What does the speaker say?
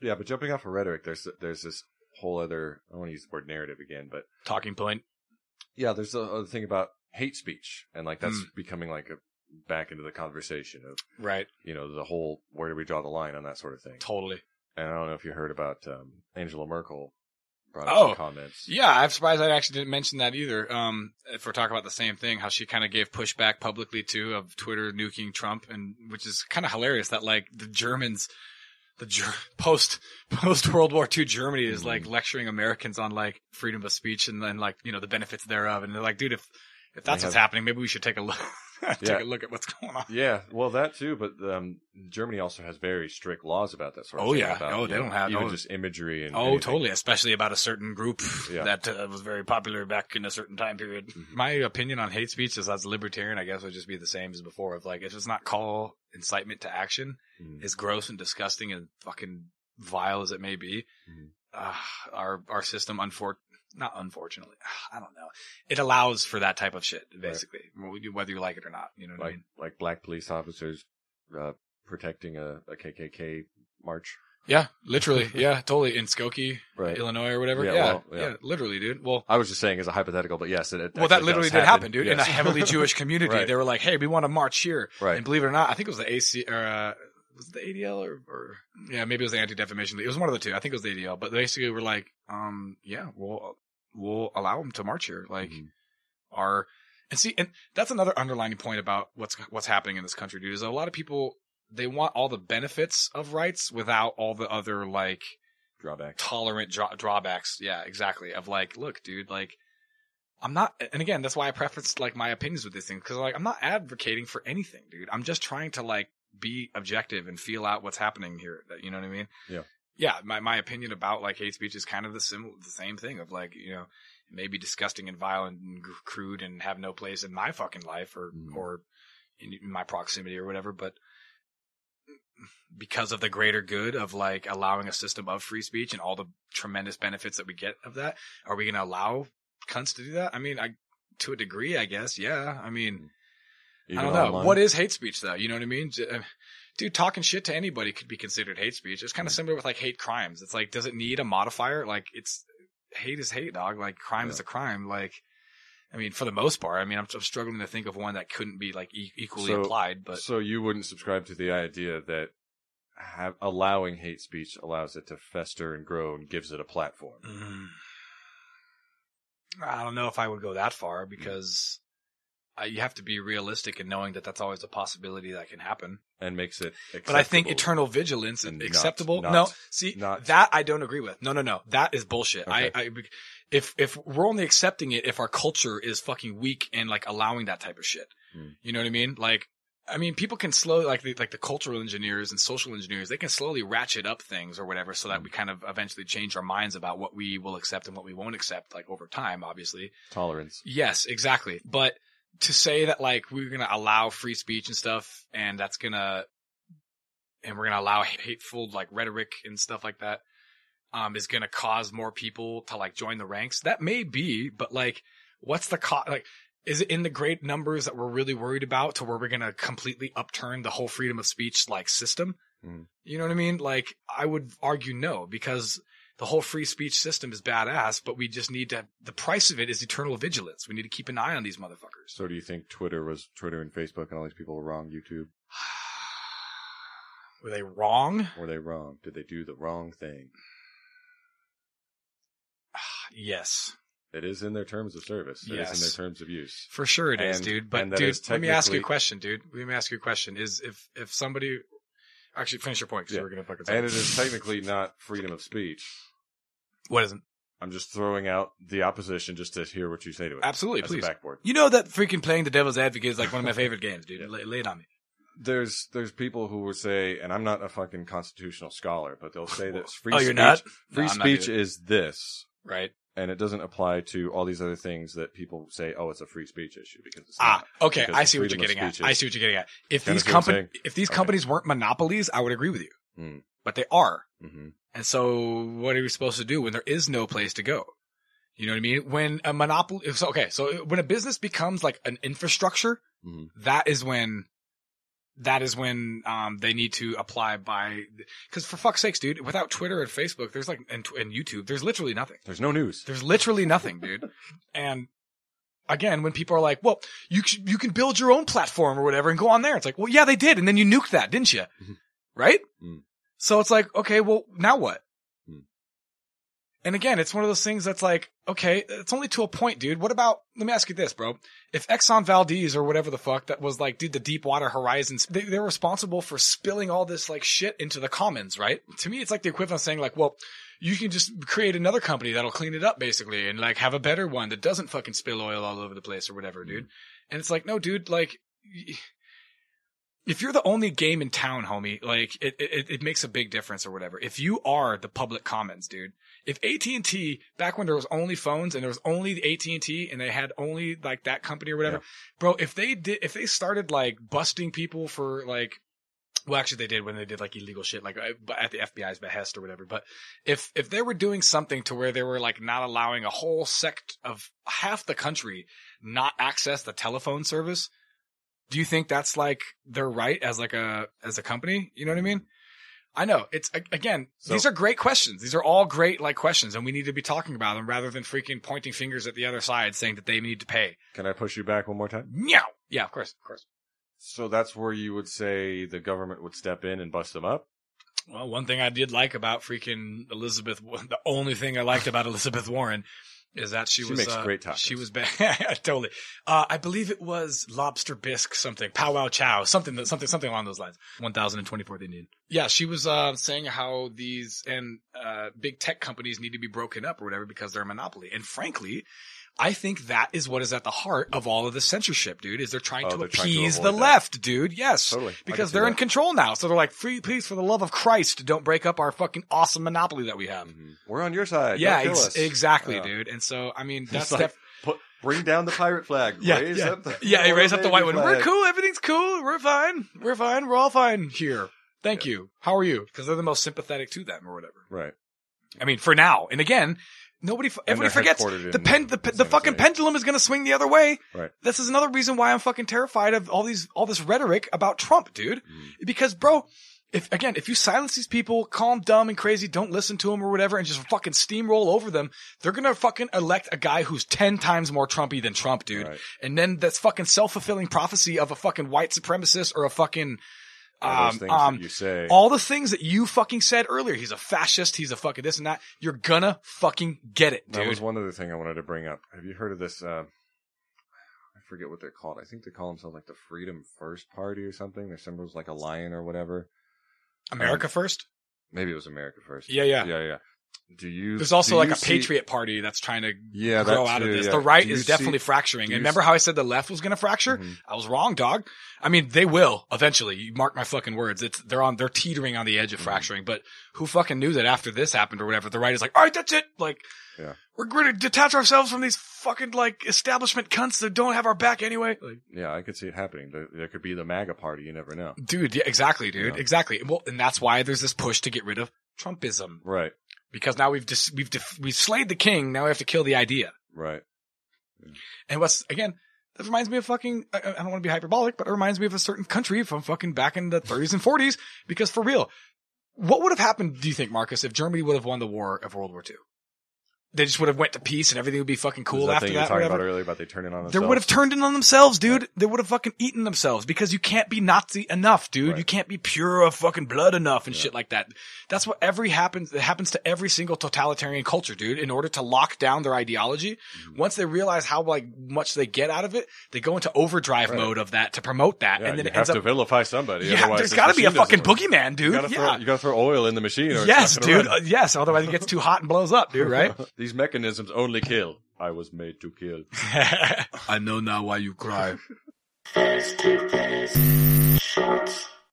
Yeah, but jumping off of rhetoric, there's there's this whole other. I don't want to use the word narrative again, but Talking point. yeah, there's the other thing about hate speech, and like that's Mm. becoming like a back into the conversation of Right. you know the whole where do we draw the line on that sort of thing. Totally. And I don't know if you heard about um, Angela Merkel brought up Oh, comments. Yeah, I'm surprised I actually didn't mention that either. Um, if we're talking about the same thing, how she kind of gave pushback publicly too of Twitter nuking Trump, and which is kind of hilarious that like the Germans, the Ger- post post World War II Germany is like lecturing Americans on like freedom of speech and then like you know the benefits thereof, and they're like, dude, if if that's what's happening, maybe we should take a look take Yeah. a look at what's going on. Yeah, well, that too, but um, Germany also has very strict laws about that sort of Oh, thing. yeah. about, Oh, they don't have- even oh. just imagery and Oh, anything. totally. Especially about a certain group Yeah. that uh, was very popular back in a certain time period. Mhm. My opinion on hate speech is as a libertarian, I guess would just be the same as before. Of like, if it's not call incitement to action, Mhm. as gross and disgusting and fucking vile as it may be, Mhm. uh, our our system, unfor not unfortunately, I don't know, it allows for that type of shit. Basically, whether you like it or not. You know what I like mean? like black police officers uh, protecting a, a KKK march. Yeah, literally. yeah, totally. In Skokie, Right. Illinois, or whatever. Yeah, Yeah, well, yeah. yeah. literally, dude. Well, I was just saying as a hypothetical, but yes, it, it Well, that literally did happen, dude. In a heavily Jewish community, Right. they were like, "Hey, we want to march here." right. And believe it or not, I think it was the AC or uh, was it the ADL or, or yeah, maybe it was the Anti Defamation League. It was one of the two. I think it was the ADL. But basically, we're like, um, yeah, we'll we'll allow them to march here. Like Mhm. our and see, and that's another underlining point about what's what's happening in this country, dude. Is a lot of people they want all the benefits of rights without all the other like drawback. tolerant draw- drawbacks. Yeah, exactly. Of like, look, dude, like, I'm not, and again, that's why I preference like my opinions with these things because like I'm not advocating for anything, dude. I'm just trying to like be objective and feel out what's happening here. You know what I mean? Yeah. Yeah. My my opinion about like hate speech is kind of the sim the same thing of like you know maybe disgusting and violent and crude and have no place in my fucking life or Mm. or in, my proximity or whatever, but because of the greater good of like allowing a system of free speech and all the tremendous benefits that we get of that, are we going to allow cunts to do that? I mean, I to a degree, I guess. Yeah. I mean, Even I don't know. online. What is hate speech though? You know what I mean? Uh, Dude, talking shit to anybody could be considered hate speech. It's kind of similar with like hate crimes. It's like, does it need a modifier? Like, it's hate is hate, dog. Like, crime is a crime. Like, I mean, for the most part, I mean, I'm, I'm struggling to think of one that couldn't be like e- equally So- applied. But So you wouldn't subscribe to the idea that have, allowing hate speech allows it to fester and grow and gives it a platform. Mm. I don't know if I would go that far because you have to be realistic in knowing that that's always a possibility that can happen. and makes it. But I think eternal vigilance is And acceptable. not- no, see not- that I don't agree with. No, no, no, that is bullshit. I, Okay. I, if if we're only accepting it if our culture is fucking weak and like allowing that type of shit. Hmm. You know what I mean? Like, I mean, people can slow like the, like the cultural engineers and social engineers. They can slowly ratchet up things or whatever so that Hmm. we kind of eventually change our minds about what we will accept and what we won't accept. Like over time, obviously. tolerance. Yes, exactly. But to say that like we're gonna allow free speech and stuff, and that's gonna, and we're gonna allow hateful like rhetoric and stuff like that, um, is gonna cause more people to like join the ranks. That may be, but like, what's the cost? Like, is it in the great numbers that we're really worried about to where we're gonna completely upturn the whole freedom of speech like system? Mm. You know what I mean? Like, I would argue no because the whole free speech system is badass, but we just need to, the price of it is eternal vigilance. We need to keep an eye on these motherfuckers. So do you think Twitter was Twitter and Facebook and all these people were wrong? YouTube Were they wrong? were they wrong? Did they do the wrong thing? Yes, It is in their terms of service. It is Yes. in their terms of use. for sure it is, And- dude. But dude, is let me ask you a question, dude. Let me ask you a question. Is if, if somebody, actually finish your point because Yeah. we're going to fucking And it is technically not freedom of speech. What isn't? I'm just throwing out the opposition just to hear what you say to it. Absolutely, as please. backboard. You know that freaking playing the devil's advocate is like one of my favorite games, dude. Lay, lay it on me. There's there's people who will say, and I'm not a fucking constitutional scholar, but they'll say that free oh, speech, you're not? free No, I'm not speech either. is this, Right. and it doesn't apply to all these other things that people say, oh, it's a free speech issue because it's Ah, not. okay. Because I see what you're freedom of getting at. speech I is- see what you're getting at. If these what I'm companies, saying? if these Okay. companies weren't monopolies, I would agree with you. Hmm. But they are. hmm And so what are we supposed to do when there is no place to go? You know what I mean? When a monopoly, so, okay, so when a business becomes like an infrastructure, Mhm. that is when that is when um, they need to apply by because for fuck's sakes, dude, without Twitter and Facebook, there's like and, and YouTube, there's literally nothing. There's no news. There's literally nothing, dude. And again, when people are like, "Well, you you can build your own platform or whatever and go on there," it's like, "Well, yeah, they did, and then you nuked that, didn't you?" Mhm. Right? Mm. So it's like, okay, well, now what? Mm. And again, it's one of those things that's like, okay, it's only to a point, dude. What about, let me ask you this, bro. If Exxon Valdez or whatever the fuck that was like, dude, the Deepwater Horizons, they, they're responsible for spilling all this like shit into the commons, right? To me, it's like the equivalent of saying like, well, you can just create another company that'll clean it up basically and like have a better one that doesn't fucking spill oil all over the place or whatever, dude. And it's like, no, dude, like, if you're the only game in town, homie, like it, it, it makes a big difference or whatever. If you are the public commons, dude, if AT&T, back when there was only phones and there was only the AT&T and they had only like that company or whatever, Yeah. bro, if they did, if they started like busting people for like, well, actually they did when they did like illegal shit, like uh, at the FBI's behest or whatever. But if, if they were doing something to where they were like not allowing a whole sect of half the country not access the telephone service, do you think that's like their right as like a as a company? You know what I mean? I know it's again. So- these are great questions. These are all great like questions, and we need to be talking about them rather than freaking pointing fingers at the other side saying that they need to pay. Can I push you back one more time? Meow. Yeah, of course, of course. So that's where you would say the government would step in and bust them up? Well, one thing I did like about freaking Elizabeth, the only thing I liked about Elizabeth Warren is that she, She was makes uh, great tacos. She was bad. totally. Uh, I believe it was lobster bisque something, powwow chow, something that something something along those lines. One thousand and twenty four they need. Yeah, she was uh, saying how these and uh, big tech companies need to be broken up or whatever because they're a monopoly. And frankly. I think that is what is at the heart of all of the censorship, dude. Is they're trying Oh, to they're trying to appease the that. left, dude. Yes, Totally. Because they're in that. control now. So they're like, "Free, please, for the love of Christ, don't break up our fucking awesome monopoly that we have." Mhm. We're on your side. Yeah, ex- exactly, Yeah. dude. And so, I mean, that's like, def- put, bring down the pirate flag. Yeah, raise yeah. up the, yeah. He raised up the white one. We're cool. Everything's cool. We're fine. We're fine. We're all fine here. Thank you. How are you? Because they're the most sympathetic to them or whatever. Right. I mean, for now. And again, nobody, f- And everybody forgets the pen, the, the fucking pendulum is going to swing the other way. Right. This is another reason why I'm fucking terrified of all these, all this rhetoric about Trump, dude. Mm. Because, bro, if again, if you silence these people, call them dumb and crazy, don't listen to them or whatever, and just fucking steamroll over them, they're gonna fucking elect a guy who's ten times more Trumpy than Trump, dude. Right. And then that's fucking self fulfilling prophecy of a fucking white supremacist or a fucking um, um you say. all the things that you fucking said earlier. He's a fascist. He's a fucking this and that. You're gonna fucking get it, that was one other thing I wanted to bring up. Have you heard of this? Uh, I forget what they're called. I think they call themselves like the Freedom First Party or something. Their symbol's like a lion or whatever. America um, first. Maybe it was America First. Yeah, yeah. yeah, yeah. Do you? There's also like a see- patriot party that's trying to Yeah, grow out of this. yeah. The right is definitely see- fracturing. And remember s- how I said the left was going to fracture? Mhm. I was wrong, dog. I mean, they will eventually. You mark my fucking words. It's they're on they're teetering on the edge of Mhm. fracturing. But who fucking knew that after this happened or whatever, the right is like, all right, that's it. Like, Yeah. we're going to detach ourselves from these fucking like establishment cunts that don't have our back anyway. Like, Yeah, I could see it happening. There, there could be the MAGA party. You never know. dude, yeah, exactly, dude, Yeah. exactly. Well, and that's why there's this push to get rid of Trumpism Right. Because now we've just we've def- we've slayed the king. Now we have to kill the idea. Right. And what's again, that reminds me of fucking. I, I don't want to be hyperbolic, but it reminds me of a certain country from fucking back in the 30s and 40s. Because for real, what would have happened? Do you think, Marcus, if Germany would have won the war of World War II? They just would have went to peace and everything would be fucking cool that after thing you were that. talking Whatever. about earlier about they turning on They themselves. would have turned in on themselves, dude. They would have fucking eaten themselves because you can't be Nazi enough, dude. Right. You can't be pure of fucking blood enough and Yeah. shit like that. That's what every happens. It happens to every single totalitarian culture, dude. In order to lock down their ideology, Mhm. once they realize how like much they get out of it, they go into overdrive Right. mode of that to promote that, Yeah, and then you it have ends to up. vilify somebody. Yeah, otherwise there's got to be a fucking boogeyman, You dude. gotta, throw, Yeah. you gotta throw oil in the machine. Or Yes, dude. Uh, yes. Otherwise, it gets too hot and blows up, dude. Right? These mechanisms only kill. I was made to kill. I know now why you cry.